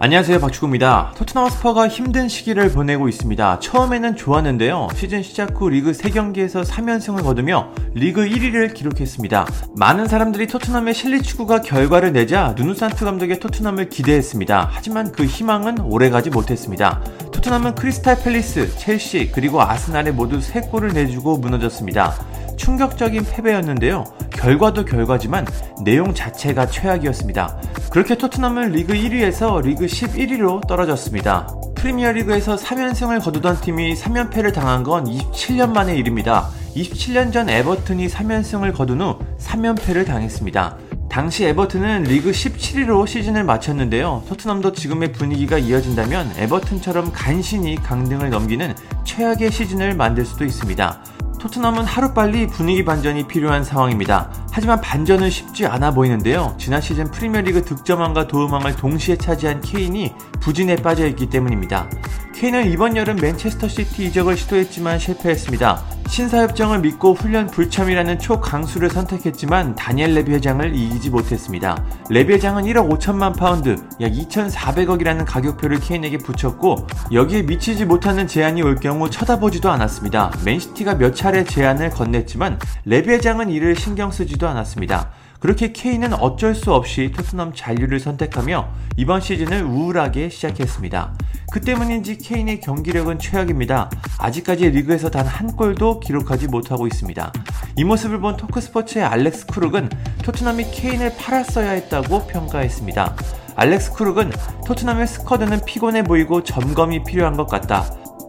안녕하세요 박주구입니다. 토트넘 스퍼가 힘든 시기를 보내고 있습니다. 처음에는 좋았는데요. 시즌 시작 후 리그 3경기에서 3연승을 거두며 리그 1위를 기록했습니다. 많은 사람들이 토트넘의 실리 축구가 결과를 내자 누누산투 감독의 토트넘을 기대했습니다. 하지만 그 희망은 오래가지 못했습니다. 토트넘은 크리스탈 팰리스, 첼시 그리고 아스날에 모두 3골을 내주고 무너졌습니다. 충격적인 패배였는데요. 결과도 결과지만 내용 자체가 최악이었습니다. 그렇게 토트넘은 리그 1위에서 리그 11위로 떨어졌습니다. 프리미어리그에서 3연승을 거두던 팀이 3연패를 당한 건 27년 만의 일입니다. 27년 전 에버튼이 3연승을 거둔 후 3연패를 당했습니다. 당시 에버튼은 리그 17위로 시즌을 마쳤는데요. 토트넘도 지금의 분위기가 이어진다면 에버튼처럼 간신히 강등을 넘기는 최악의 시즌을 만들 수도 있습니다. 토트넘은 하루빨리 분위기 반전이 필요한 상황입니다. 하지만 반전은 쉽지 않아 보이는데요. 지난 시즌 프리미어리그 득점왕과 도움왕을 동시에 차지한 케인이 부진에 빠져 있기 때문입니다. 케인은 이번 여름 맨체스터 시티 이적을 시도했지만 실패했습니다. 신사협정을 믿고 훈련 불참이라는 초강수를 선택했지만 다니엘 레비 회장을 이기지 못했습니다. 레비 회장은 1억 5천만 파운드, 약 2,400억이라는 가격표를 케인에게 붙였고 여기에 미치지 못하는 제안이 올 경우 쳐다보지도 않았습니다. 맨시티가 몇 차례 제안을 건넸지만 레비 회장은 이를 신경 쓰지도 않았습니다. 그렇게 케인은 어쩔 수 없이 토트넘 잔류를 선택하며 이번 시즌을 우울하게 시작했습니다. 그 때문인지 케인의 경기력은 최악입니다. 아직까지 리그에서 단 한 골도 기록하지 못하고 있습니다. 이 모습을 본 토크스포츠의 알렉스 크룩은 토트넘이 케인을 팔았어야 했다고 평가했습니다. 알렉스 크룩은 토트넘의 스쿼드는 피곤해 보이고 점검이 필요한 것 같다.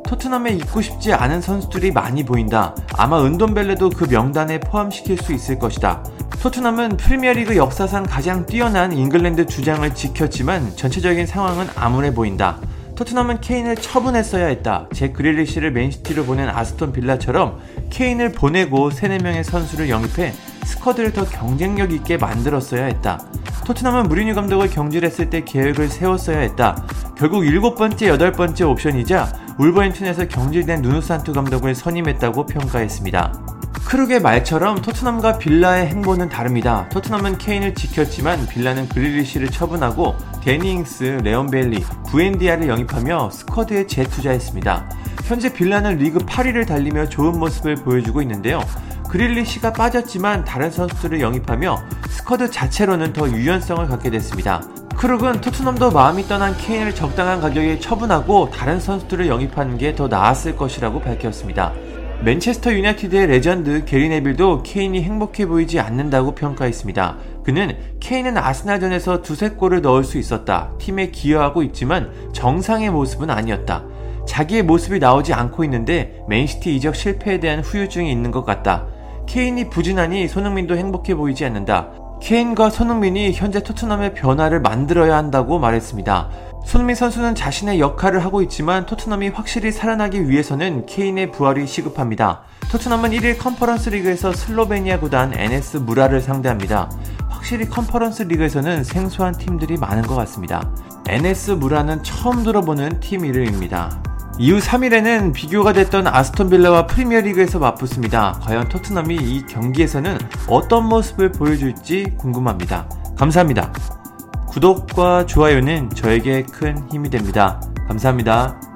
토트넘에 있고 싶지 않은 선수들이 많이 보인다. 아마 은돈벨레도 그 명단에 포함시킬 수 있을 것이다. 토트넘은 프리미어리그 역사상 가장 뛰어난 잉글랜드 주장을 지켰지만 전체적인 상황은 암울해 보인다. 토트넘은 케인을 처분했어야 했다. 잭 그릴리시를 맨시티로 보낸 아스톤 빌라처럼 케인을 보내고 3, 4명의 선수를 영입해 스쿼드를 더 경쟁력 있게 만들었어야 했다. 토트넘은 무리뉴 감독을 경질했을 때 계획을 세웠어야 했다. 결국 일곱 번째, 여덟 번째 옵션이자 울버햄튼에서 경질된 누누산투 감독을 선임했다고 평가했습니다. 크룩의 말처럼 토트넘과 빌라의 행보는 다릅니다. 토트넘은 케인을 지켰지만 빌라는 그릴리시를 처분하고 대니 잉스, 레온 베일리, 부엔디아를 영입하며 스쿼드에 재투자했습니다. 현재 빌라는 리그 8위를 달리며 좋은 모습을 보여주고 있는데요. 그릴리시가 빠졌지만 다른 선수들을 영입하며 스쿼드 자체로는 더 유연성을 갖게 됐습니다. 크룩은 토트넘도 마음이 떠난 케인을 적당한 가격에 처분하고 다른 선수들을 영입하는 게 더 나았을 것이라고 밝혔습니다. 맨체스터 유나이티드의 레전드 게리 네빌도 케인이 행복해 보이지 않는다고 평가했습니다. 그는 케인은 아스날전에서 두세 골을 넣을 수 있었다. 팀에 기여하고 있지만 정상의 모습은 아니었다. 자기의 모습이 나오지 않고 있는데 맨시티 이적 실패에 대한 후유증이 있는 것 같다. 케인이 부진하니 손흥민도 행복해 보이지 않는다. 케인과 손흥민이 현재 토트넘의 변화를 만들어야 한다고 말했습니다. 손흥민 선수는 자신의 역할을 하고 있지만 토트넘이 확실히 살아나기 위해서는 케인의 부활이 시급합니다. 토트넘은 1일 컨퍼런스 리그에서 슬로베니아 구단 NS 무라를 상대합니다. 확실히 컨퍼런스 리그에서는 생소한 팀들이 많은 것 같습니다. NS 무라는 처음 들어보는 팀 이름입니다. 이후 3일에는 비교가 됐던 아스톤 빌라와 프리미어리그에서 맞붙습니다. 과연 토트넘이 이 경기에서는 어떤 모습을 보여줄지 궁금합니다. 감사합니다. 구독과 좋아요는 저에게 큰 힘이 됩니다. 감사합니다.